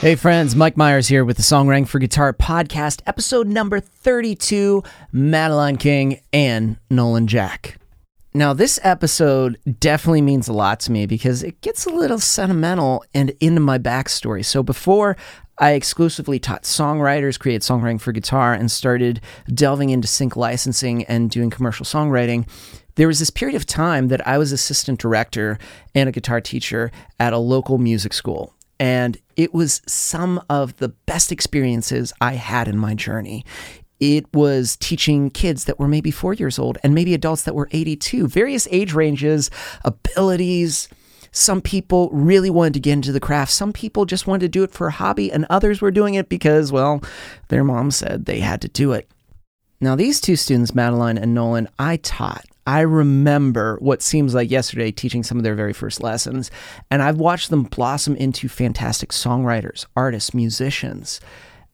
Hey friends, Mike Myers here with the Songwriting for Guitar podcast, episode number 32, Madeline King and Nolan Jack. Now, this episode definitely means a lot to me because it gets a little sentimental and into my backstory. So, before I exclusively taught songwriters, created songwriting for guitar, and started delving into sync licensing and doing commercial songwriting, there was this period of time that I was assistant director and a guitar teacher at a local music school. And it was some of the best experiences I had in my journey. It was teaching kids that were maybe four years old and maybe adults that were 82, various age ranges, abilities. Some people really wanted to get into the craft. Some people just wanted to do it for a hobby, and others were doing it because, well, their mom said they had to do it. Now, these two students, Madeline and Nolan, I taught. I remember what seems like yesterday teaching some of their very first lessons, and I've watched them blossom into fantastic songwriters, artists, musicians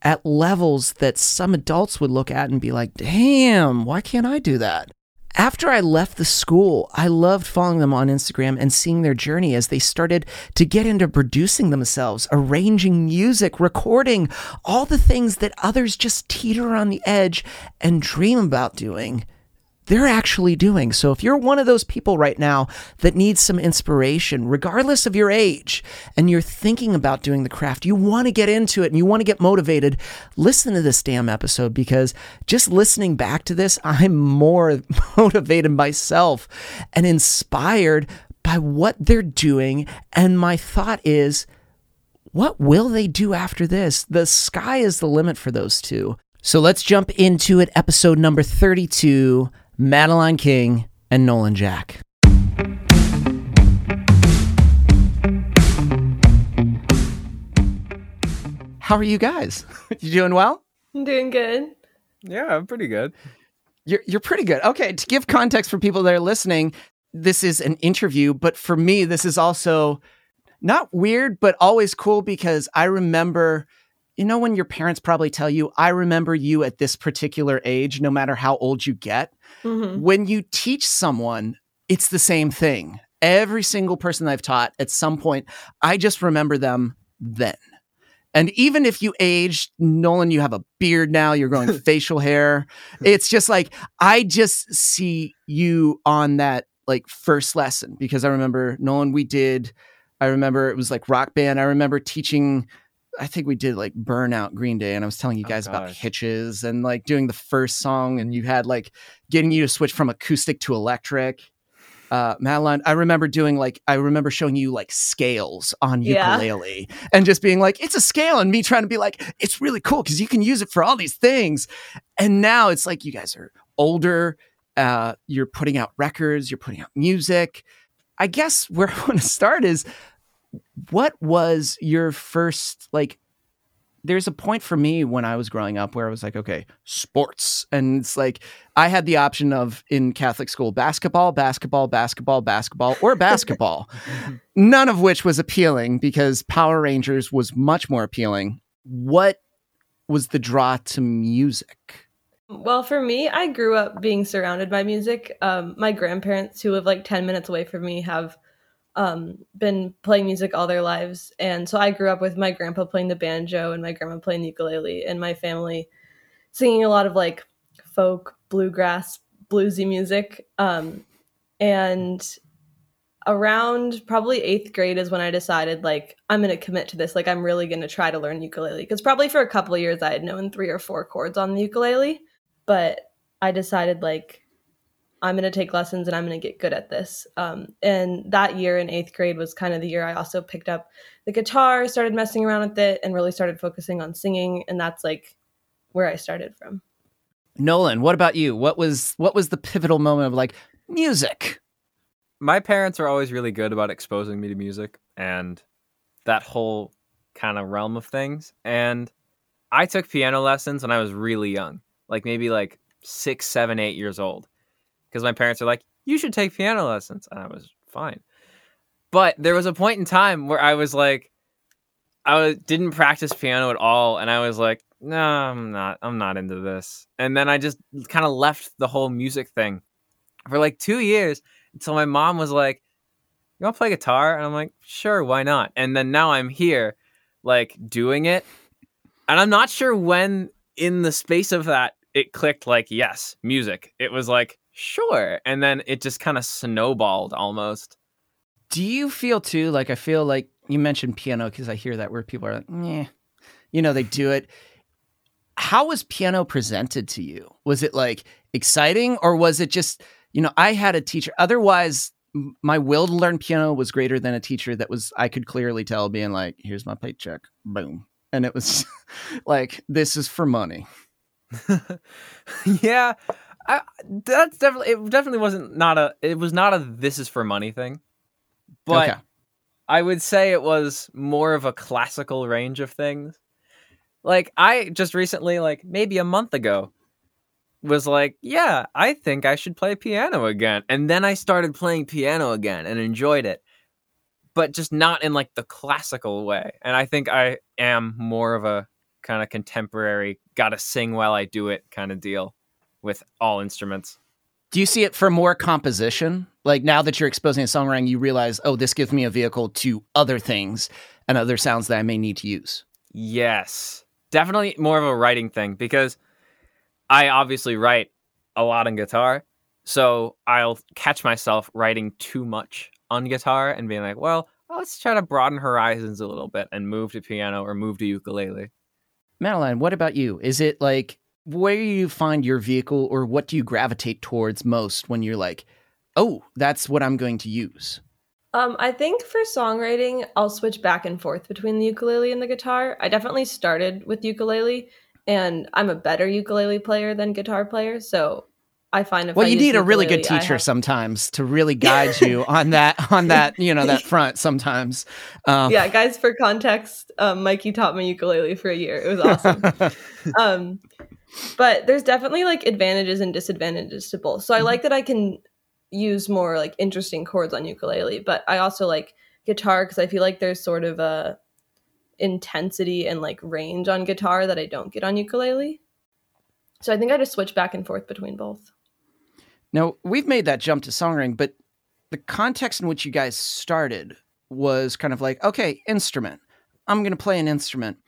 at levels that some adults would look at and be like, damn, why can't I do that? After I left the school, I loved following them on Instagram and seeing their journey as they started to get into producing themselves, arranging music, recording, all the things that others just teeter on the edge and dream about doing they're actually doing. So if you're one of those people right now that needs some inspiration, regardless of your age, and you're thinking about doing the craft, you want to get into it and you want to get motivated, listen to this damn episode because just listening back to this, I'm more motivated myself and inspired by what they're doing. And my thought is, what will they do after this? The sky is the limit for those two. So let's jump into it. Episode number 32 Madeline King, and Nolan Jack. How are you guys? you doing well? I'm doing good. Yeah, I'm pretty good. You're you're pretty good. Okay, to give context for people that are listening, this is an interview, but for me this is also not weird but always cool because I remember you know when your parents probably tell you I remember you at this particular age no matter how old you get. Mm-hmm. When you teach someone, it's the same thing. Every single person I've taught at some point, I just remember them then. And even if you age, Nolan, you have a beard now, you're growing facial hair. It's just like, I just see you on that like first lesson because I remember, Nolan, we did, I remember it was like rock band. I remember teaching I think we did like Burnout Green Day, and I was telling you oh, guys oh, about hitches and like doing the first song, and you had like getting you to switch from acoustic to electric. Uh, Madeline, I remember doing like I remember showing you like scales on ukulele yeah. and just being like, it's a scale, and me trying to be like, it's really cool because you can use it for all these things. And now it's like you guys are older, uh, you're putting out records, you're putting out music. I guess where I want to start is what was your first like there's a point for me when I was growing up where I was like, okay, sports. And it's like I had the option of in Catholic school basketball, basketball, basketball, basketball, or basketball. None of which was appealing because Power Rangers was much more appealing. What was the draw to music? Well, for me, I grew up being surrounded by music. Um, my grandparents, who live like 10 minutes away from me, have um, been playing music all their lives. And so I grew up with my grandpa playing the banjo and my grandma playing the ukulele, and my family singing a lot of like folk, bluegrass, bluesy music. Um, and around probably eighth grade is when I decided like I'm gonna commit to this. Like I'm really gonna try to learn ukulele because probably for a couple of years I had known three or four chords on the ukulele, but I decided like I'm going to take lessons and I'm going to get good at this. Um, and that year in eighth grade was kind of the year I also picked up the guitar, started messing around with it, and really started focusing on singing. And that's like where I started from. Nolan, what about you? What was what was the pivotal moment of like music? My parents are always really good about exposing me to music and that whole kind of realm of things. And I took piano lessons when I was really young, like maybe like six, seven, eight years old because my parents are like, you should take piano lessons. And I was fine. But there was a point in time where I was like, I was, didn't practice piano at all. And I was like, no, I'm not. I'm not into this. And then I just kind of left the whole music thing for like two years until my mom was like, you want to play guitar? And I'm like, sure, why not? And then now I'm here like doing it. And I'm not sure when in the space of that it clicked like yes, music. It was like sure, and then it just kind of snowballed almost. Do you feel too like I feel like you mentioned piano because I hear that where people are like, yeah, you know, they do it. How was piano presented to you? Was it like exciting or was it just, you know, I had a teacher, otherwise, my will to learn piano was greater than a teacher that was, I could clearly tell, being like, here's my paycheck, boom. And it was like, this is for money. yeah, I, that's definitely it. Definitely wasn't not a. It was not a. This is for money thing, but okay. I would say it was more of a classical range of things. Like I just recently, like maybe a month ago, was like, yeah, I think I should play piano again. And then I started playing piano again and enjoyed it. But just not in like the classical way. And I think I am more of a kind of contemporary, gotta sing while I do it kind of deal with all instruments. Do you see it for more composition? Like now that you're exposing a songwriting, you realize, oh, this gives me a vehicle to other things and other sounds that I may need to use. Yes. Definitely more of a writing thing because I obviously write a lot on guitar. So I'll catch myself writing too much on guitar and being like, well, let's try to broaden horizons a little bit and move to piano or move to ukulele. Madeline, what about you? Is it like where do you find your vehicle or what do you gravitate towards most when you're like, oh, that's what I'm going to use? Um, I think for songwriting, I'll switch back and forth between the ukulele and the guitar. I definitely started with ukulele, and I'm a better ukulele player than guitar player. So I find if well, I you need a really good teacher have... sometimes to really guide you on that on that you know that front. Sometimes, um, yeah, guys. For context, um, Mikey taught me ukulele for a year. It was awesome. um, but there's definitely like advantages and disadvantages to both. So I mm-hmm. like that I can use more like interesting chords on ukulele, but I also like guitar because I feel like there's sort of a intensity and like range on guitar that I don't get on ukulele. So I think I just switch back and forth between both. Now, we've made that jump to songwriting, but the context in which you guys started was kind of like, okay, instrument. I'm going to play an instrument.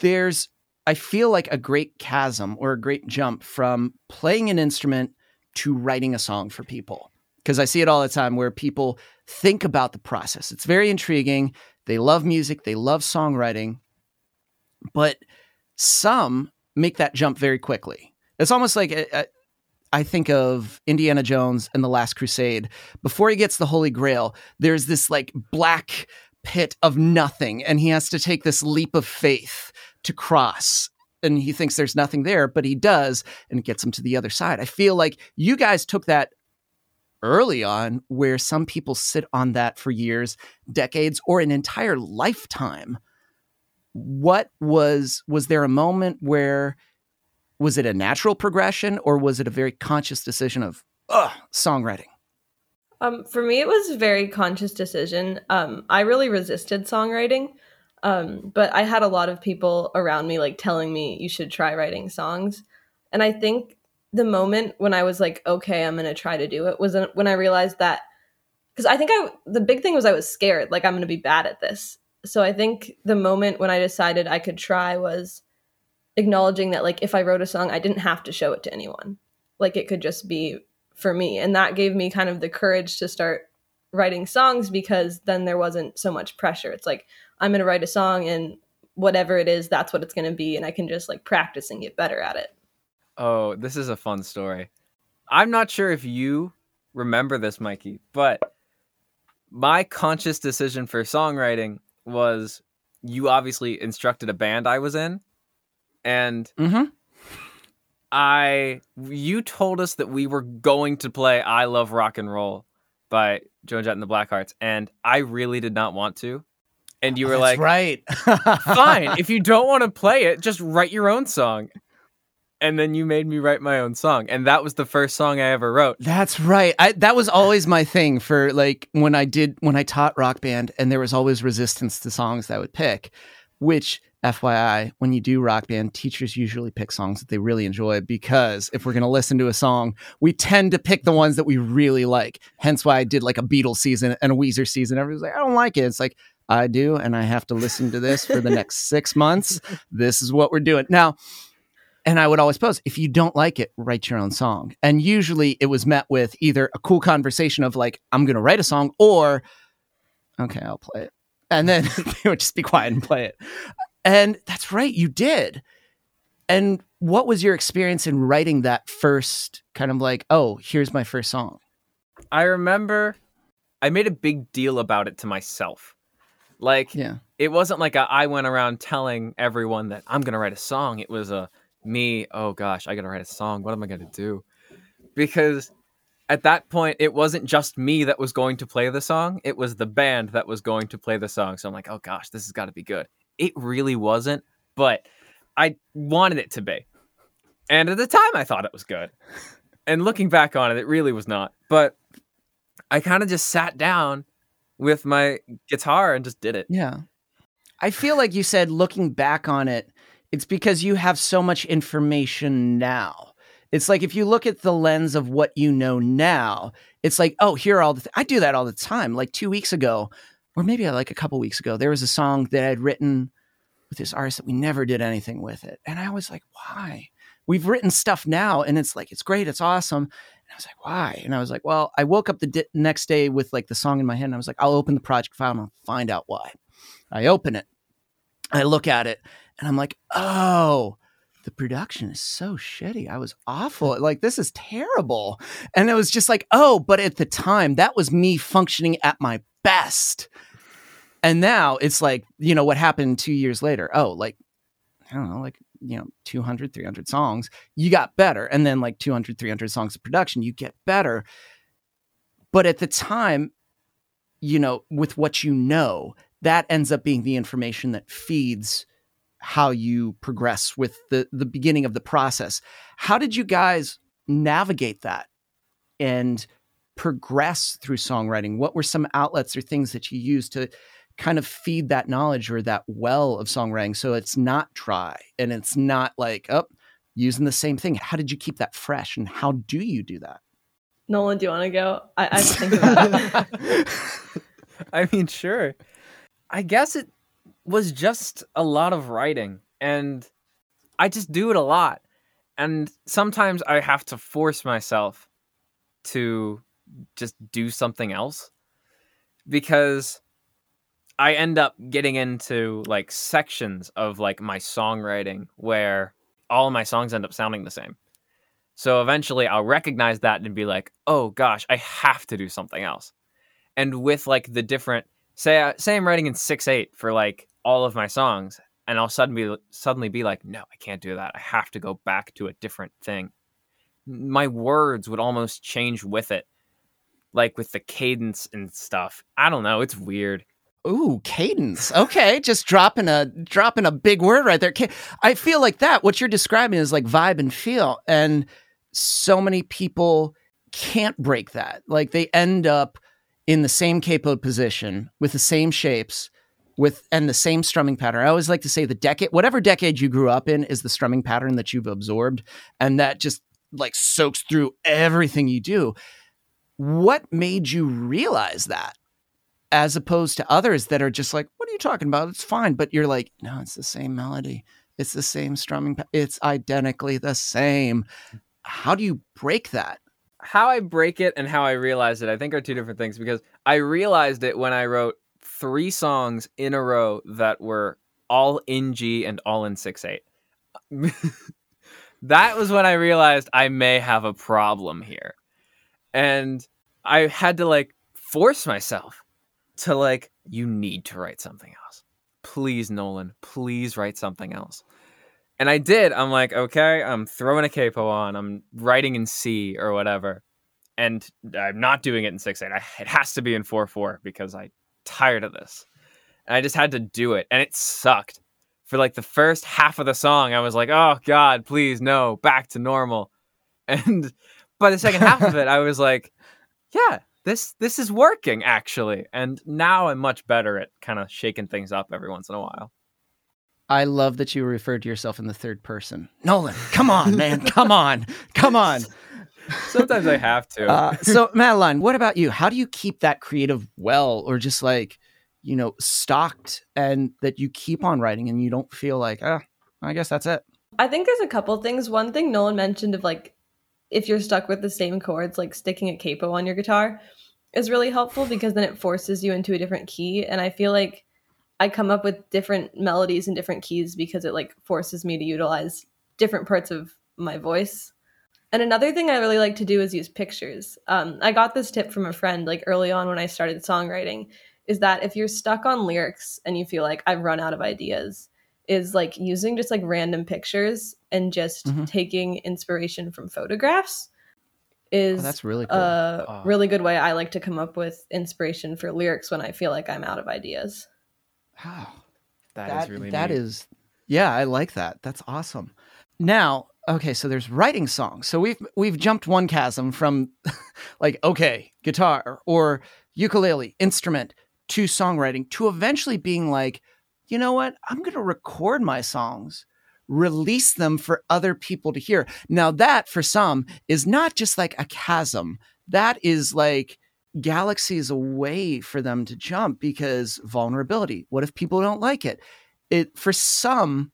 There's I feel like a great chasm or a great jump from playing an instrument to writing a song for people. Because I see it all the time where people think about the process. It's very intriguing. They love music, they love songwriting, but some make that jump very quickly. It's almost like a, a, I think of Indiana Jones and the Last Crusade. Before he gets the Holy Grail, there's this like black pit of nothing, and he has to take this leap of faith to cross and he thinks there's nothing there, but he does, and gets him to the other side. I feel like you guys took that early on, where some people sit on that for years, decades, or an entire lifetime. What was was there a moment where was it a natural progression, or was it a very conscious decision of ugh, songwriting? Um, for me, it was a very conscious decision. Um, I really resisted songwriting um, but I had a lot of people around me like telling me you should try writing songs. And I think the moment when I was like, okay, I'm going to try to do it was when I realized that because I think I the big thing was I was scared like I'm going to be bad at this. So I think the moment when I decided I could try was acknowledging that like if I wrote a song, I didn't have to show it to anyone. Like it could just be for me. And that gave me kind of the courage to start writing songs because then there wasn't so much pressure. It's like I'm going to write a song and whatever it is, that's what it's going to be. And I can just like practice and get better at it. Oh, this is a fun story. I'm not sure if you remember this, Mikey, but my conscious decision for songwriting was you obviously instructed a band I was in. And mm-hmm. I, you told us that we were going to play I Love Rock and Roll by Joan Jett and the Blackhearts. And I really did not want to and you were That's like, right, fine. If you don't want to play it, just write your own song. And then you made me write my own song, and that was the first song I ever wrote. That's right. I, that was always my thing for like when I did when I taught rock band, and there was always resistance to songs that I would pick. Which, FYI, when you do rock band, teachers usually pick songs that they really enjoy because if we're going to listen to a song, we tend to pick the ones that we really like. Hence why I did like a Beatles season and a Weezer season. Everyone's like, I don't like it. It's like I do, and I have to listen to this for the next six months. This is what we're doing. Now, and I would always post, if you don't like it, write your own song. And usually it was met with either a cool conversation of like, I'm going to write a song, or, okay, I'll play it. And then they would just be quiet and play it. And that's right, you did. And what was your experience in writing that first kind of like, oh, here's my first song? I remember I made a big deal about it to myself. Like, Yeah. it wasn't like a, I went around telling everyone that I'm gonna write a song. It was a me. Oh gosh, I gotta write a song. What am I gonna do? Because at that point, it wasn't just me that was going to play the song. It was the band that was going to play the song. So I'm like, oh gosh, this has got to be good. It really wasn't, but I wanted it to be. And at the time, I thought it was good. And looking back on it, it really was not. But I kind of just sat down with my guitar and just did it. Yeah. I feel like you said looking back on it, it's because you have so much information now. It's like if you look at the lens of what you know now, it's like, oh, here are all the th- I do that all the time. Like 2 weeks ago, or maybe uh, like a couple weeks ago, there was a song that I'd written with this artist that we never did anything with it. And I was like, why? We've written stuff now and it's like it's great, it's awesome. And I was like, why? And I was like, well, I woke up the di- next day with like the song in my head and I was like, I'll open the project file and I'll find out why. I open it. I look at it and I'm like, oh, the production is so shitty. I was awful. Like, this is terrible. And it was just like, oh, but at the time, that was me functioning at my best. And now it's like, you know, what happened two years later? Oh, like, I don't know, like, you know, 200, 300 songs, you got better. And then like 200, 300 songs of production, you get better. But at the time, you know, with what you know, that ends up being the information that feeds how you progress with the the beginning of the process. How did you guys navigate that and progress through songwriting? What were some outlets or things that you used to kind of feed that knowledge or that well of songwriting so it's not dry and it's not like, oh, using the same thing? How did you keep that fresh and how do you do that? Nolan, do you want to go? I, I think about it. I mean, sure. I guess it was just a lot of writing, and I just do it a lot. And sometimes I have to force myself to just do something else because I end up getting into like sections of like my songwriting where all my songs end up sounding the same. So eventually I'll recognize that and be like, "Oh gosh, I have to do something else." And with like the different say I, say I'm writing in 6/8 for like all of my songs and I'll suddenly suddenly be like, "No, I can't do that. I have to go back to a different thing." My words would almost change with it. Like with the cadence and stuff. I don't know, it's weird. Ooh, cadence. Okay, just dropping a dropping a big word right there. I feel like that. What you're describing is like vibe and feel, and so many people can't break that. Like they end up in the same capo position with the same shapes, with and the same strumming pattern. I always like to say the decade, whatever decade you grew up in, is the strumming pattern that you've absorbed, and that just like soaks through everything you do. What made you realize that? As opposed to others that are just like, "What are you talking about? It's fine," but you're like, "No, it's the same melody. It's the same strumming. It's identically the same." How do you break that? how I break it and how I realize it, I think are two different things because I realized it when I wrote three songs in a row that were all in G and all in 6 8. that was when I realized I may have a problem here. And I had to like force myself to like, you need to write something else. Please, Nolan, please write something else. And I did. I'm like, okay, I'm throwing a capo on. I'm writing in C or whatever. And I'm not doing it in 6 8. I, it has to be in 4 4 because I'm tired of this. And I just had to do it. And it sucked. For like the first half of the song, I was like, oh God, please, no, back to normal. And by the second half of it, I was like, yeah, this this is working actually. And now I'm much better at kind of shaking things up every once in a while. I love that you referred to yourself in the third person. Nolan, come on, man, come on, come on. Sometimes I have to. Uh, so, Madeline, what about you? How do you keep that creative well, or just like, you know, stocked and that you keep on writing and you don't feel like, ah, I guess that's it. I think there's a couple things. One thing Nolan mentioned of like if you're stuck with the same chords, like sticking a capo on your guitar is really helpful because then it forces you into a different key. And I feel like I come up with different melodies and different keys because it like forces me to utilize different parts of my voice. And another thing I really like to do is use pictures. Um, I got this tip from a friend like early on when I started songwriting is that if you're stuck on lyrics and you feel like I've run out of ideas, is like using just like random pictures and just mm-hmm. taking inspiration from photographs is oh, that's really cool. a oh. really good way I like to come up with inspiration for lyrics when I feel like I'm out of ideas. Wow. that, that is really that neat. is yeah, I like that. That's awesome. Now, okay, so there's writing songs. So we've we've jumped one chasm from like okay, guitar or ukulele, instrument to songwriting to eventually being like you know what? I'm going to record my songs, release them for other people to hear. Now, that for some is not just like a chasm, that is like galaxies away for them to jump because vulnerability. What if people don't like it? It for some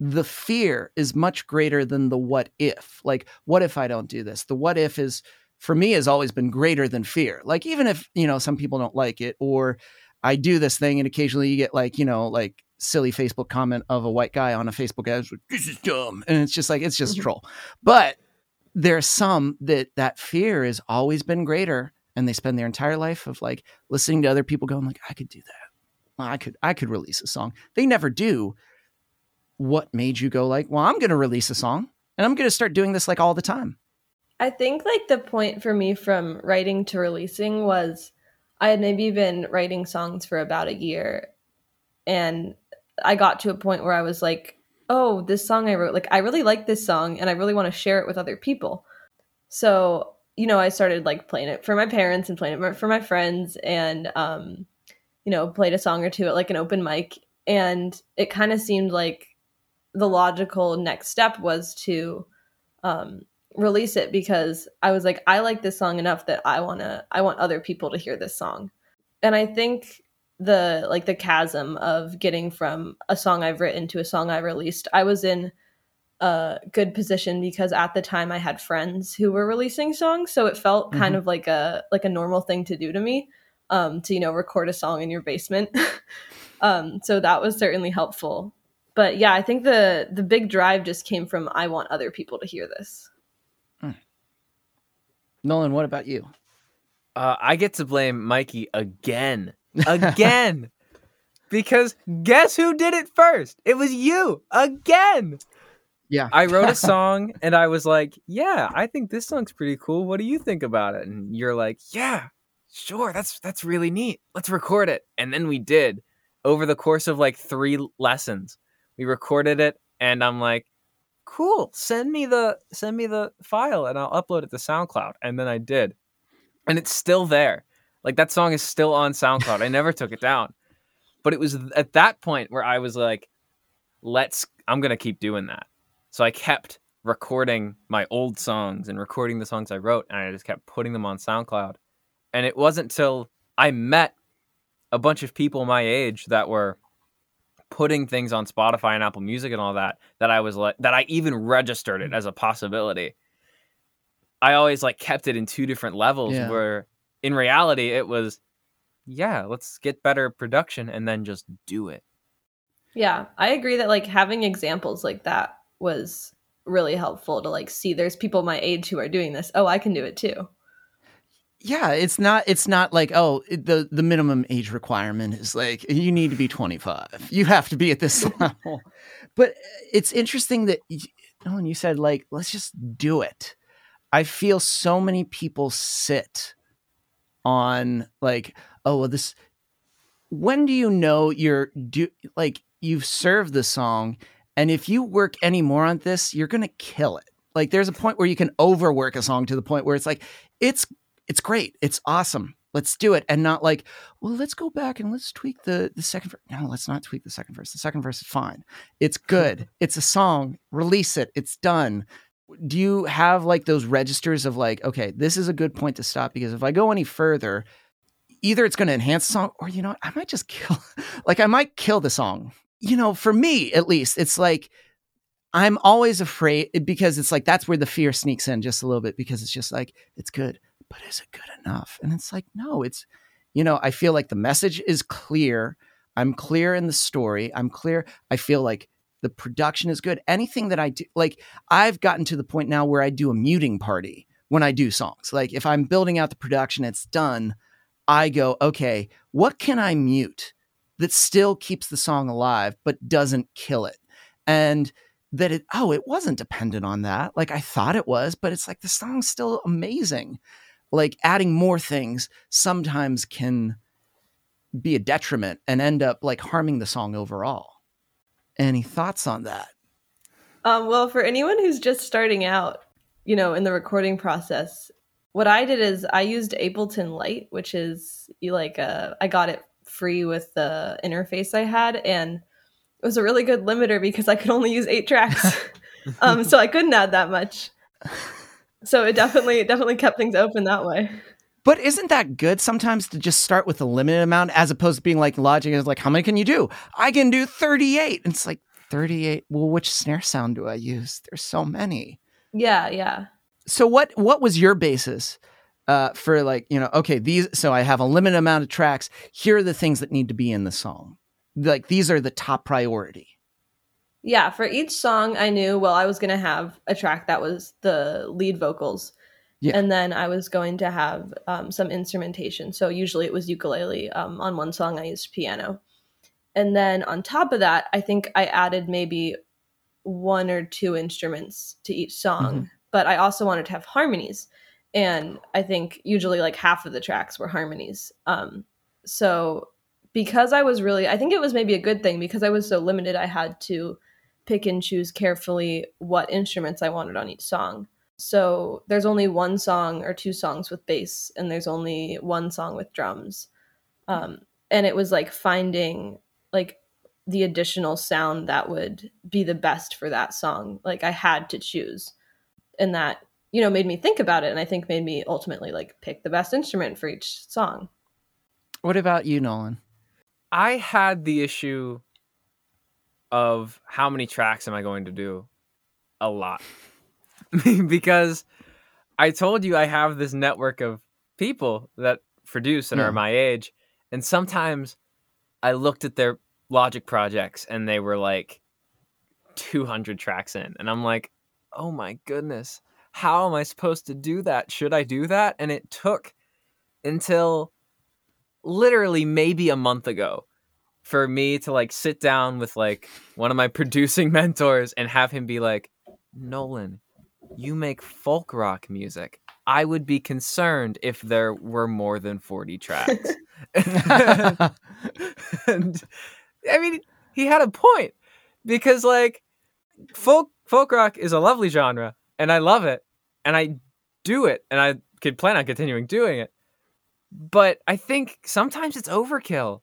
the fear is much greater than the what if. Like what if I don't do this? The what if is for me has always been greater than fear. Like even if, you know, some people don't like it or I do this thing, and occasionally you get like, you know, like silly Facebook comment of a white guy on a Facebook ad, like, this is dumb. And it's just like, it's just mm-hmm. troll. But there's some that that fear has always been greater. And they spend their entire life of like listening to other people going like, I could do that. I could, I could release a song. They never do. What made you go like, well, I'm going to release a song and I'm going to start doing this like all the time. I think like the point for me from writing to releasing was I had maybe been writing songs for about a year and I got to a point where I was like, oh, this song I wrote, like I really like this song and I really want to share it with other people. So, you know, I started like playing it for my parents and playing it for my friends and um, you know, played a song or two at like an open mic and it kind of seemed like the logical next step was to um release it because I was like, I like this song enough that I wanna I want other people to hear this song. And I think the like the chasm of getting from a song I've written to a song I released, I was in a good position because at the time I had friends who were releasing songs. So it felt mm-hmm. kind of like a like a normal thing to do to me. Um, to, you know, record a song in your basement. um, so that was certainly helpful. But yeah, I think the the big drive just came from I want other people to hear this. Nolan, what about you? Uh, I get to blame Mikey again. Again. because guess who did it first? It was you again. Yeah. I wrote a song and I was like, yeah, I think this song's pretty cool. What do you think about it? And you're like, yeah, sure. That's that's really neat. Let's record it. And then we did over the course of like 3 lessons. We recorded it and I'm like, cool send me the send me the file and i'll upload it to soundcloud and then i did and it's still there like that song is still on soundcloud i never took it down but it was at that point where i was like let's i'm gonna keep doing that so i kept recording my old songs and recording the songs i wrote and i just kept putting them on soundcloud and it wasn't till i met a bunch of people my age that were putting things on Spotify and Apple Music and all that that I was like that I even registered it mm. as a possibility. I always like kept it in two different levels yeah. where in reality it was yeah, let's get better production and then just do it. Yeah, I agree that like having examples like that was really helpful to like see there's people my age who are doing this. Oh, I can do it too yeah it's not it's not like oh the the minimum age requirement is like you need to be 25 you have to be at this level but uh, it's interesting that you, oh, you said like let's just do it i feel so many people sit on like oh well this when do you know you're do like you've served the song and if you work any more on this you're gonna kill it like there's a point where you can overwork a song to the point where it's like it's it's great. It's awesome. Let's do it. And not like, well, let's go back and let's tweak the, the second verse. No, let's not tweak the second verse. The second verse is fine. It's good. it's a song. Release it. It's done. Do you have like those registers of like, okay, this is a good point to stop because if I go any further, either it's going to enhance the song or you know I might just kill like I might kill the song. You know, for me at least, it's like I'm always afraid eh, because it's like that's where the fear sneaks in just a little bit because it's just like it's good, but is it good enough? And it's like no, it's you know, I feel like the message is clear. I'm clear in the story. I'm clear. I feel like the production is good. Anything that I do, like I've gotten to the point now where I do a muting party when I do songs. Like if I'm building out the production, it's done. I go, okay, what can I mute that still keeps the song alive but doesn't kill it? And that it, oh, it wasn't dependent on that. Like I thought it was, but it's like the song's still amazing. Like adding more things sometimes can be a detriment and end up like harming the song overall. Any thoughts on that? Um, well, for anyone who's just starting out, you know, in the recording process, what I did is I used Ableton Lite, which is you like I got it free with the interface I had, and it was a really good limiter because I could only use eight tracks, um, so I couldn't add that much. So it definitely definitely kept things open that way. But isn't that good sometimes to just start with a limited amount as opposed to being like Logic is like, how many can you do? I can do 38. And it's like 38. Well, which snare sound do I use? There's so many. Yeah, yeah. So what what was your basis uh, for like, you know, okay, these so I have a limited amount of tracks. Here are the things that need to be in the song. Like these are the top priority. Yeah, for each song I knew well I was going to have a track that was the lead vocals yeah. And then I was going to have um, some instrumentation. So usually it was ukulele. Um, on one song, I used piano. And then on top of that, I think I added maybe one or two instruments to each song. Mm-hmm. But I also wanted to have harmonies. And I think usually like half of the tracks were harmonies. Um, so because I was really, I think it was maybe a good thing because I was so limited, I had to pick and choose carefully what instruments I wanted on each song. So there's only one song or two songs with bass, and there's only one song with drums. Um, and it was like finding like the additional sound that would be the best for that song. Like I had to choose, and that you know made me think about it, and I think made me ultimately like pick the best instrument for each song. What about you, Nolan? I had the issue of how many tracks am I going to do? A lot. because I told you I have this network of people that produce and yeah. are hmm. my age. And sometimes I looked at their Logic projects and they were like 200 tracks in. And I'm like, oh my goodness, how am I supposed to do that? Should I do that? And it took until literally maybe a month ago for me to like sit down with like one of my producing mentors and have him be like, Nolan, you make folk rock music. I would be concerned if there were more than 40 tracks. and, I mean, he had a point because like folk folk rock is a lovely genre and I love it and I do it and I could plan on continuing doing it. But I think sometimes it's overkill.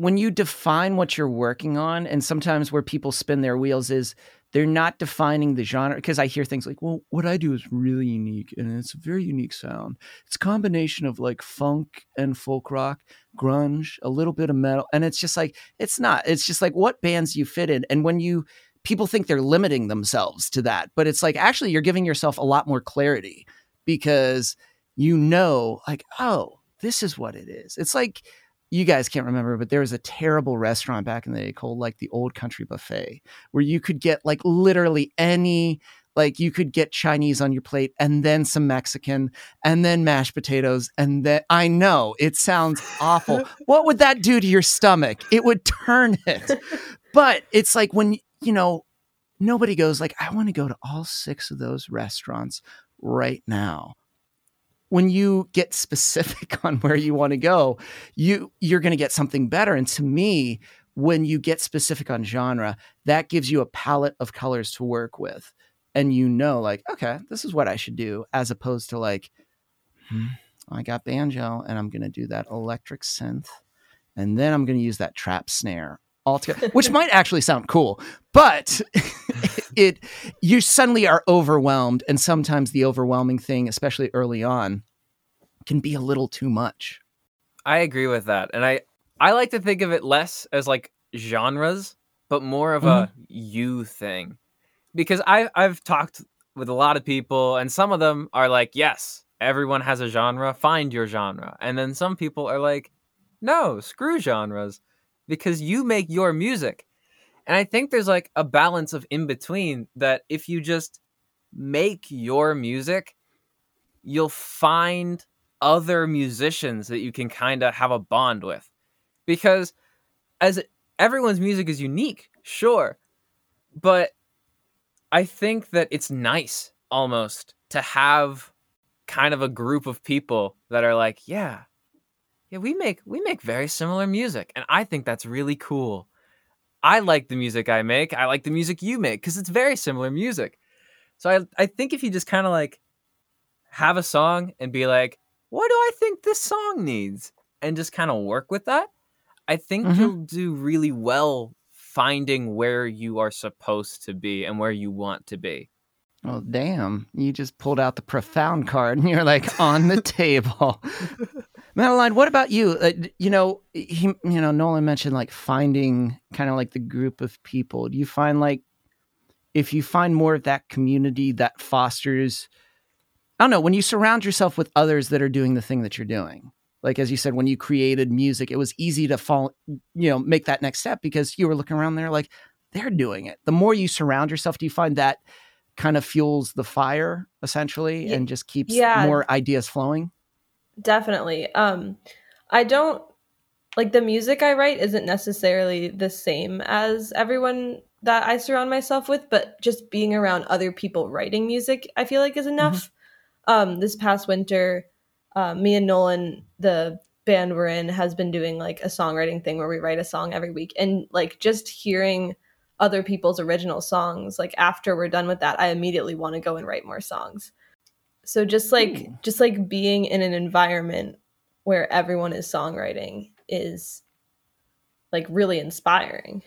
When you define what you're working on and sometimes where people spin their wheels is they're not defining the genre because I hear things like, well, what I do is really unique and it's a very unique sound. It's a combination of like funk and folk rock, grunge, a little bit of metal. And it's just like, it's not. It's just like what bands you fit in. And when you, people think they're limiting themselves to that, but it's like actually you're giving yourself a lot more clarity because you know, like, oh, this is what it is. It's like, you guys can't remember, but there was a terrible restaurant back in the day called like the Old Country Buffet, where you could get like literally any, like you could get Chinese on your plate and then some Mexican and then mashed potatoes. And then I know it sounds awful. what would that do to your stomach? It would turn it. but it's like when, you know, nobody goes like, I want to go to all six of those restaurants right now when you get specific on where you want to go, you you're going to get something better. And to me, when you get specific on genre, that gives you a palette of colors to work with. And you know, like, okay, this is what I should do, as opposed to like, hmm, I got banjo and I'm going to do that electric synth. And then I'm going to use that trap snare altogether, which might actually sound cool, but it you suddenly are overwhelmed, and sometimes the overwhelming thing, especially early on, can be a little too much. I agree with that. And I I like to think of it less as like genres, but more of a mm-hmm. you thing. Because I I've talked with a lot of people and some of them are like, "Yes, everyone has a genre, find your genre." And then some people are like, "No, screw genres because you make your music." And I think there's like a balance of in between that if you just make your music, you'll find other musicians that you can kind of have a bond with. Because as everyone's music is unique, sure, but I think that it's nice almost to have kind of a group of people that are like, yeah, yeah, we make we make very similar music, and I think that's really cool. I like the music I make. I like the music you make because it's very similar music. So I I think if you just kind of like have a song and be like, what do I think this song needs, and just kind of work with that, I think Mhm. you'll do really well finding where you are supposed to be and where you want to be. Well, damn, you just pulled out the profound card and you're like on the table. Madeline, what about you? Uh, you know, he, you know, Nolan mentioned like finding kind of like the group of people. Do you find like if you find more of that community that fosters, I don't know, when you surround yourself with others that are doing the thing that you're doing, like as you said, when you created music, it was easy to fall, you know, make that next step because you were looking around there like they're doing it. The more you surround yourself, do you find that kind of fuels the fire essentially Ye- and just keeps yeah. more ideas flowing? Definitely. Um I don't like the music I write isn't necessarily the same as everyone that I surround myself with, but just being around other people writing music, I feel like is enough. Um this past winter, uh, me and Nolan, the band we're in, has been doing like a songwriting thing where we write a song every week and like just hearing other people's original songs like after we're done with that i immediately want to go and write more songs so just like Ooh. just like being in an environment where everyone is songwriting is like really inspiring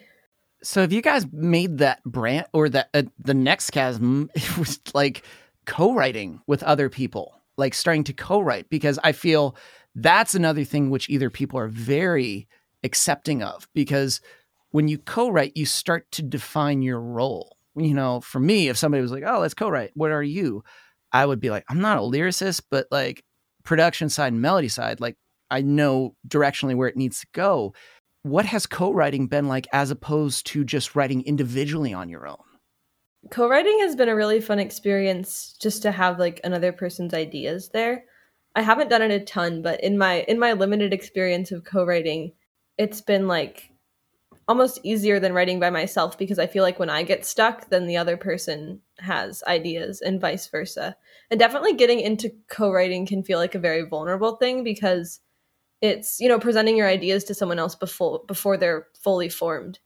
So have you guys made that brand or that uh, the next chasm it was like co-writing with other people, like starting to co-write because I feel that's another thing which either people are very accepting of because when you co-write you start to define your role. You know, for me if somebody was like, "Oh, let's co-write. What are you?" I would be like, "I'm not a lyricist, but like production side and melody side, like I know directionally where it needs to go." what has co-writing been like as opposed to just writing individually on your own co-writing has been a really fun experience just to have like another person's ideas there i haven't done it a ton but in my in my limited experience of co-writing it's been like almost easier than writing by myself because i feel like when i get stuck then the other person has ideas and vice versa. And definitely getting into co-writing can feel like a very vulnerable thing because it's you know presenting your ideas to someone else before before they're fully formed.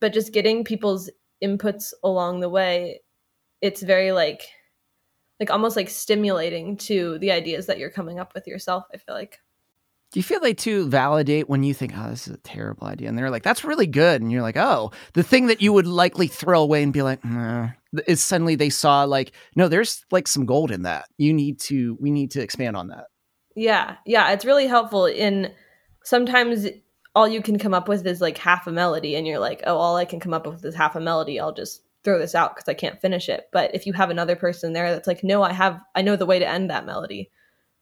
But just getting people's inputs along the way it's very like like almost like stimulating to the ideas that you're coming up with yourself i feel like do you feel they too validate when you think oh this is a terrible idea and they're like that's really good and you're like oh the thing that you would likely throw away and be like nah, is suddenly they saw like no there's like some gold in that. You need to we need to expand on that. Yeah yeah it's really helpful in sometimes all you can come up with is like half a melody and you're like oh all i can come up with is half a melody i'll just throw this out because i can't finish it. But if you have another person there that's like no i have i know the way to end that melody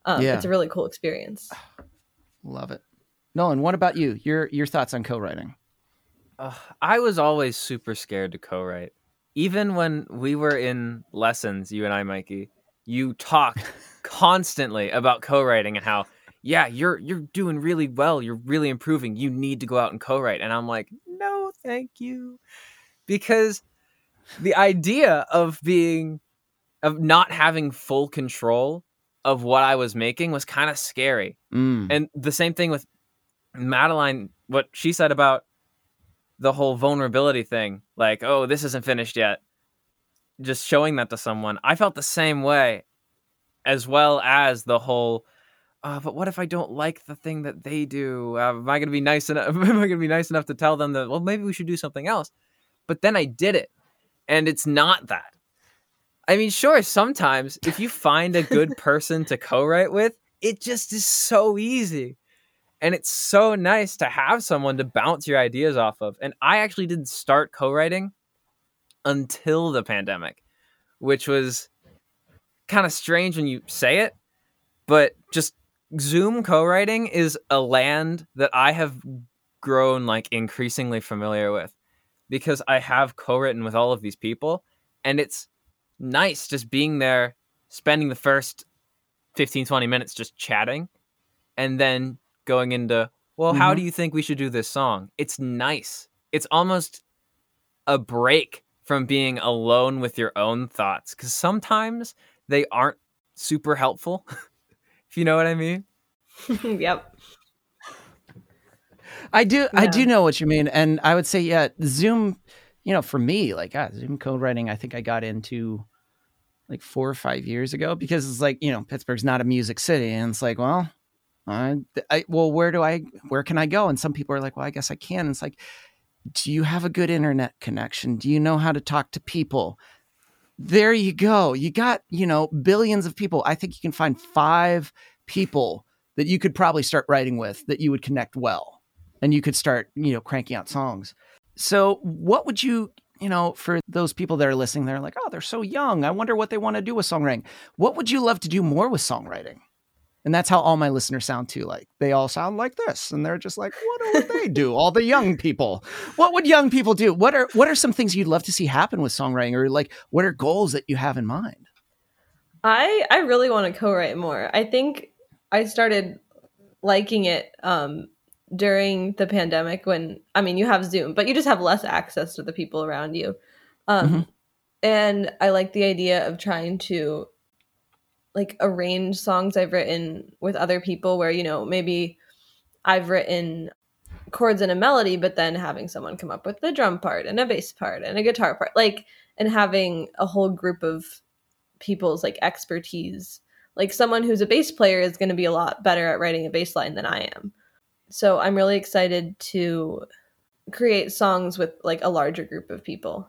um, Yeah. it's a really cool experience love it nolan what about you your your thoughts on co-writing Ugh, I was always super scared to co-write. Even when we were in lessons, you and I, Mikey, you talked constantly about co-writing and how, yeah, you're you're doing really well, you're really improving. You need to go out and co-write. And I'm like, no, thank you, because the idea of being of not having full control of what I was making was kind of scary. Mm. And the same thing with Madeline, what she said about the whole vulnerability thing, like, oh, this isn't finished yet. Just showing that to someone, I felt the same way, as well as the whole. Uh, but what if I don't like the thing that they do? Uh, am I gonna be nice enough? Am I gonna be nice enough to tell them that? Well, maybe we should do something else. But then I did it, and it's not that. I mean, sure, sometimes if you find a good person to co-write with, it just is so easy. And it's so nice to have someone to bounce your ideas off of. And I actually didn't start co writing until the pandemic, which was kind of strange when you say it, but just Zoom co writing is a land that I have grown like increasingly familiar with because I have co written with all of these people. And it's nice just being there, spending the first 15, 20 minutes just chatting, and then going into, well, mm-hmm. how do you think we should do this song? It's nice. It's almost a break from being alone with your own thoughts because sometimes they aren't super helpful, if you know what I mean. yep. I do yeah. I do know what you mean. And I would say, yeah, Zoom, you know, for me, like God, Zoom code writing, I think I got into like four or five years ago because it's like you know Pittsburgh's not a music city, and it's like well, I, I well where do I where can I go? And some people are like, well, I guess I can. And it's like, do you have a good internet connection? Do you know how to talk to people? There you go. You got you know billions of people. I think you can find five people that you could probably start writing with that you would connect well, and you could start you know cranking out songs. So, what would you you know, for those people that are listening, they're like, oh, they're so young. I wonder what they want to do with songwriting. What would you love to do more with songwriting? And that's how all my listeners sound too. Like they all sound like this, and they're just like, "What would they do?" all the young people. What would young people do? What are what are some things you'd love to see happen with songwriting, or like what are goals that you have in mind? I I really want to co-write more. I think I started liking it um, during the pandemic when I mean you have Zoom, but you just have less access to the people around you. Um, mm-hmm. And I like the idea of trying to like arrange songs I've written with other people where you know maybe I've written chords and a melody, but then having someone come up with the drum part and a bass part and a guitar part, like and having a whole group of people's like expertise. Like someone who's a bass player is going to be a lot better at writing a bass line than I am so I'm really excited to create songs with like a larger group of people.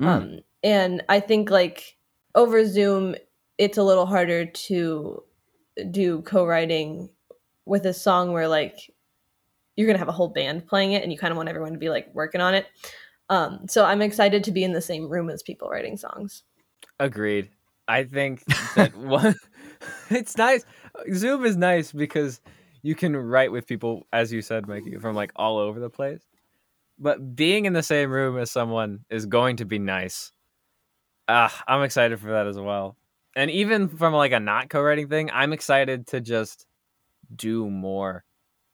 Mm. Um, and I think like over Zoom, it's a little harder to do co-writing with a song where like you're gonna have a whole band playing it and you kind of want everyone to be like working on it. Um, so I'm excited to be in the same room as people writing songs. Agreed. I think that one, it's nice. Zoom is nice because you can write with people, as you said, Mikey, from like all over the place. But being in the same room as someone is going to be nice. Ah, I'm excited for that as well. And even from like a not co-writing thing, I'm excited to just do more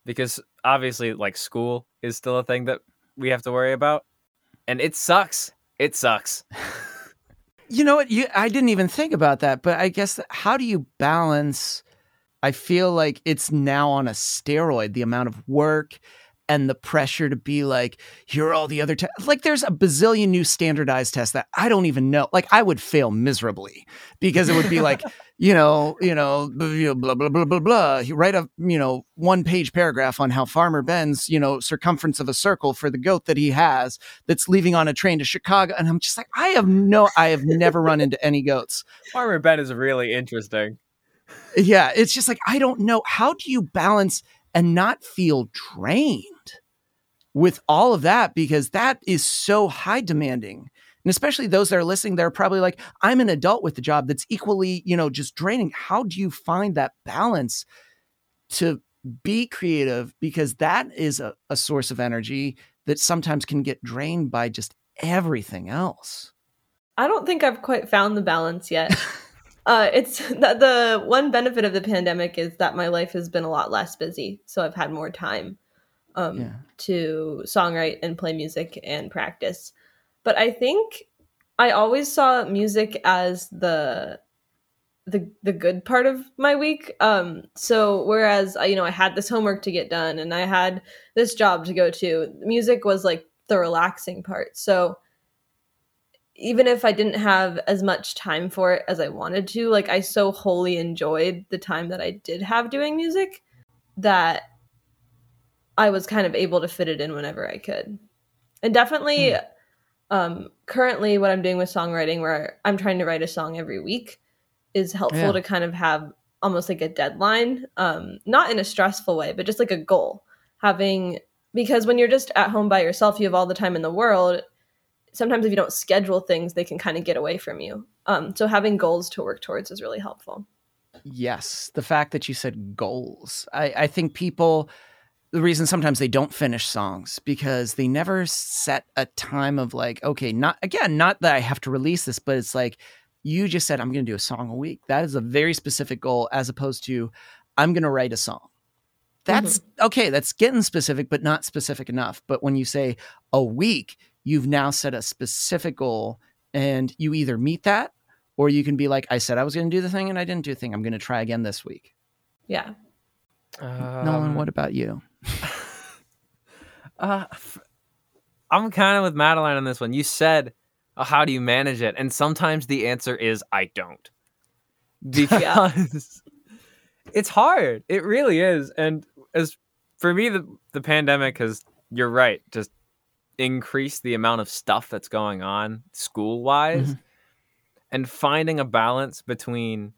because obviously like school is still a thing that we have to worry about and it sucks. It sucks. you know what? You I didn't even think about that, but I guess how do you balance I feel like it's now on a steroid, the amount of work and the pressure to be like, here are all the other tests. Like, there's a bazillion new standardized tests that I don't even know. Like, I would fail miserably because it would be like, you know, you know, blah blah blah blah blah. You write a you know one page paragraph on how Farmer Ben's you know circumference of a circle for the goat that he has that's leaving on a train to Chicago, and I'm just like, I have no, I have never run into any goats. Farmer Ben is really interesting yeah, it's just like I don't know how do you balance and not feel drained with all of that because that is so high demanding. And especially those that are listening, they're probably like, I'm an adult with the job that's equally, you know, just draining. How do you find that balance to be creative? Because that is a, a source of energy that sometimes can get drained by just everything else. I don't think I've quite found the balance yet. uh, it's the, the one benefit of the pandemic is that my life has been a lot less busy, so I've had more time um, yeah. to songwrite and play music and practice. But I think I always saw music as the the the good part of my week. Um, so whereas I, you know I had this homework to get done and I had this job to go to, music was like the relaxing part. So even if I didn't have as much time for it as I wanted to, like I so wholly enjoyed the time that I did have doing music that I was kind of able to fit it in whenever I could. And definitely hmm. um currently what I'm doing with songwriting where I'm trying to write a song every week is helpful yeah. to kind of have almost like a deadline, um, not in a stressful way, but just like a goal. Having because when you're just at home by yourself, you have all the time in the world. Sometimes if you don't schedule things, they can kind of get away from you. Um, so having goals to work towards is really helpful. Yes, the fact that you said goals. I, I think people the reason sometimes they don't finish songs because they never set a time of like, okay, not again, not that I have to release this, but it's like you just said I'm going to do a song a week. That is a very specific goal as opposed to I'm going to write a song. That's mm-hmm. okay, that's getting specific but not specific enough. But when you say a week, you've now set a specific goal and you either meet that or you can be like I said I was going to do the thing and I didn't do the thing. I'm going to try again this week. Yeah. Um, Nolan, what about you? uh, I'm kind of with Madeline on this one. You said, oh, "How do you manage it?" And sometimes the answer is, "I don't," because it's hard. It really is. And as for me, the the pandemic has. You're right. Just increased the amount of stuff that's going on school wise, mm-hmm. and finding a balance between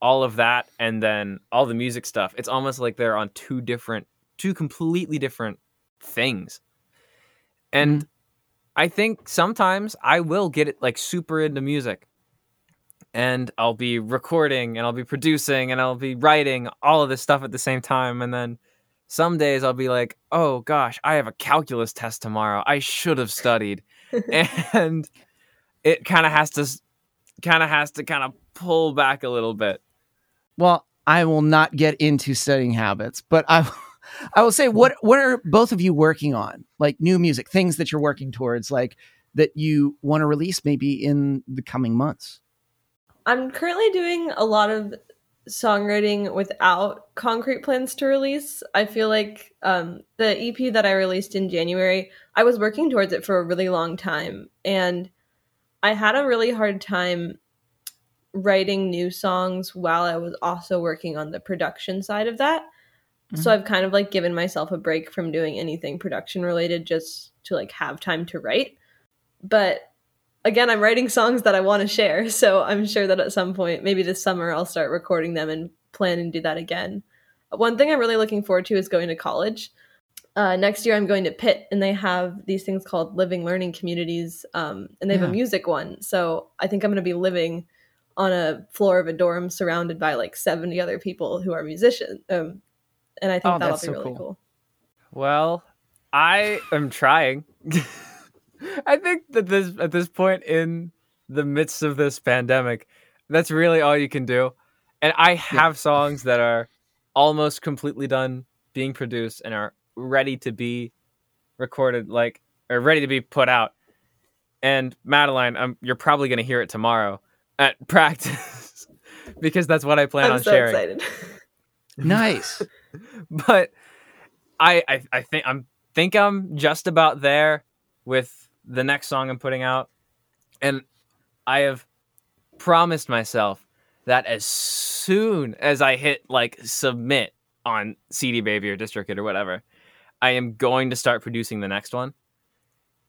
all of that and then all the music stuff. It's almost like they're on two different, two completely different things. And mm-hmm. I think sometimes I will get it like super into music and I'll be recording and I'll be producing and I'll be writing all of this stuff at the same time. And then some days I'll be like, oh gosh, I have a calculus test tomorrow. I should have studied. and it kind of has to kind of has to kind of pull back a little bit well, I will not get into studying habits, but I I will say what what are both of you working on? Like new music, things that you're working towards like that you want to release maybe in the coming months. I'm currently doing a lot of songwriting without concrete plans to release. I feel like um, the EP that I released in January, I was working towards it for a really long time. And I had a really hard time writing new songs while I was also working on the production side of that. Mm-hmm. So I've kind of like given myself a break from doing anything production related just to like have time to write. But again, I'm writing songs that I want to share. So I'm sure that at some point, maybe this summer, I'll start recording them and plan and do that again. One thing I'm really looking forward to is going to college. Uh, next year, I'm going to Pitt, and they have these things called living learning communities, um, and they have yeah. a music one. So I think I'm going to be living on a floor of a dorm surrounded by like 70 other people who are musicians. Um, and I think oh, that'll be so really cool. cool. Well, I am trying. I think that this at this point in the midst of this pandemic, that's really all you can do. And I have yeah. songs that are almost completely done being produced and are ready to be recorded, like or ready to be put out. And Madeline, I'm, you're probably going to hear it tomorrow at practice because that's what I plan I'm on so sharing. Excited. nice. but I, I I think I'm think I'm just about there with the next song I'm putting out. And I have promised myself that as soon as I hit like submit on CD Baby or DistroKid or whatever, I am going to start producing the next one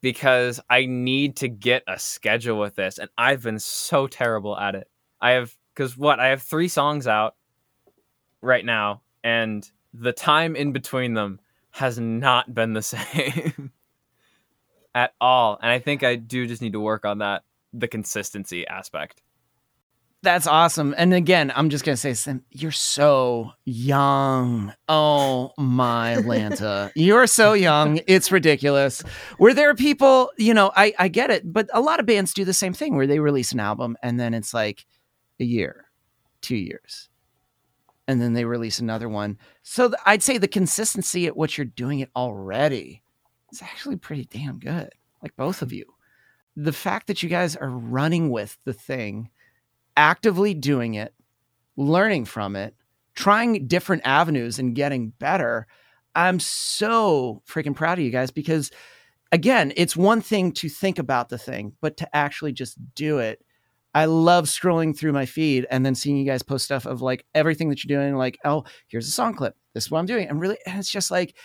because I need to get a schedule with this, and I've been so terrible at it. I have because what I have three songs out right now, and the time in between them has not been the same at all. And I think I do just need to work on that the consistency aspect. That's awesome. And again, I'm just gonna say, Sam, you're so young. Oh my Lanta. you're so young. It's ridiculous. Were there people, you know, I, I get it, but a lot of bands do the same thing where they release an album and then it's like a year, two years. And then they release another one. So th- I'd say the consistency at what you're doing it already is actually pretty damn good. Like both of you. The fact that you guys are running with the thing actively doing it, learning from it, trying different avenues and getting better. I'm so freaking proud of you guys because again, it's one thing to think about the thing, but to actually just do it. I love scrolling through my feed and then seeing you guys post stuff of like everything that you're doing, like, oh, here's a song clip. This is what I'm doing. And really, and it's just like,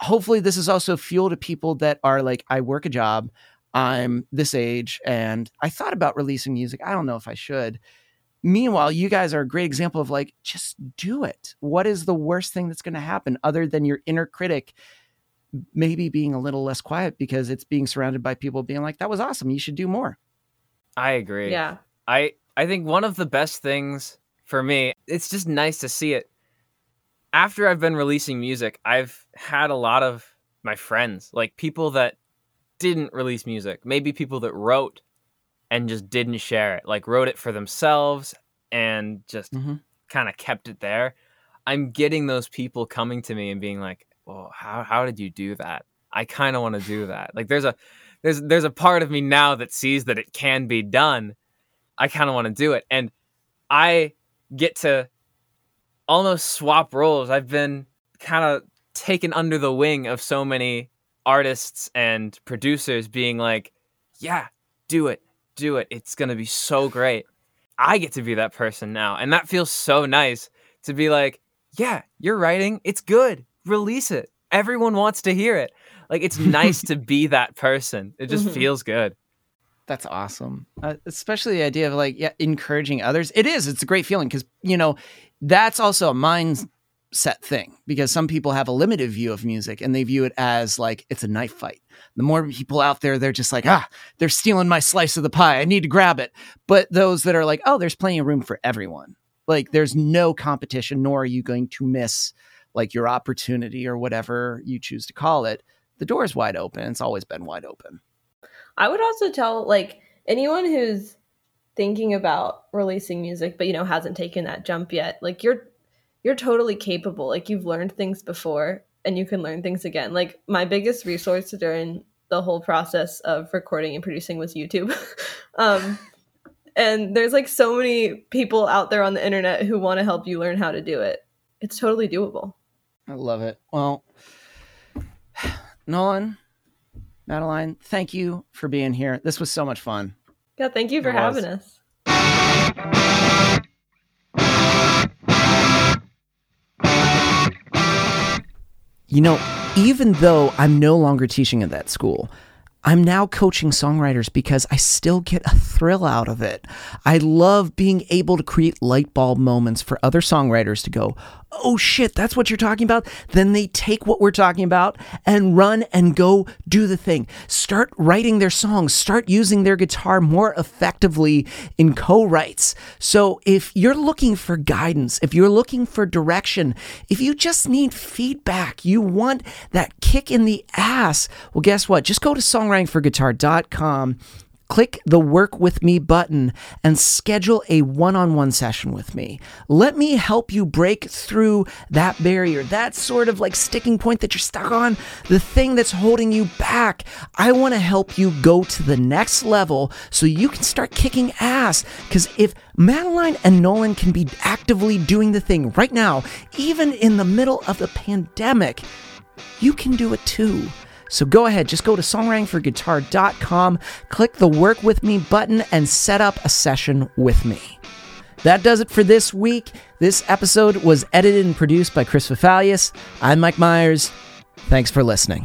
hopefully, this is also fuel to people that are like, I work a job. I'm this age and I thought about releasing music. I don't know if I should. Meanwhile, you guys are a great example of like, just do it. What is the worst thing that's going to happen other than your inner critic maybe being a little less quiet because it's being surrounded by people being like, that was awesome. You should do more. I agree. Yeah. I I think one of the best things for me, it's just nice to see it. After I've been releasing music, I've had a lot of my friends, like people that didn't release music, maybe people that wrote and just didn't share it, like wrote it for themselves and just Mm-hmm. kind of kept it there. I'm getting those people coming to me and being like, "Well, how how did you do that? I kind of want to do that." Like there's a there's there's a part of me now that sees that it can be done. I kind of want to do it and I get to almost swap roles. I've been kind of taken under the wing of so many artists and producers being like, "Yeah, do it. Do it. It's going to be so great." I get to be that person now, and that feels so nice to be like, "Yeah, you're writing. It's good. Release it. Everyone wants to hear it." Like it's nice to be that person. It just Mhm. feels good. That's awesome. Uh, especially the idea of like yeah, encouraging others. It is. It's a great feeling because you know that's also a mindset thing because some people have a limited view of music and they view it as like it's a knife fight. The more people out there, they're just like ah, they're stealing my slice of the pie. I need to grab it. But those that are like, oh, there's plenty of room for everyone. Like there's no competition, nor are you going to miss like your opportunity or whatever you choose to call it. The door is wide open. It's always been wide open. I would also tell like anyone who's thinking about releasing music but you know hasn't taken that jump yet, like you're you're totally capable. Like you've learned things before and you can learn things again. Like my biggest resource during the whole process of recording and producing was YouTube. um and there's like so many people out there on the internet who want to help you learn how to do it. It's totally doable. I love it. Well, Nolan, Madeline, thank you for being here. This was so much fun. Yeah, thank you for It was. having us. You know, even though I'm no longer teaching at that school, I'm now coaching songwriters because I still get a thrill out of it. I love being able to create light bulb moments for other songwriters to go, oh shit, that's what you're talking about. Then they take what we're talking about and run and go do the thing. Start writing their songs, start using their guitar more effectively in co writes. So if you're looking for guidance, if you're looking for direction, if you just need feedback, you want that kick in the ass, well, guess what? Just go to songwritingforguitar.com click the work with me button and schedule a one-on-one session with me. Let me help you break through that barrier that sort of like sticking point that you're stuck on the thing that's holding you back. I want to help you go to the next level so you can start kicking ass. Because if madeline and nolan can be actively doing the thing right now even in the middle of the pandemic you can do it too. So go ahead, just go to songwritingforguitar.com, click the work with me button, and set up a session with me. That does it for this week. This episode was edited and produced by Chris Fafalius. I'm Mike Myers. Thanks for listening.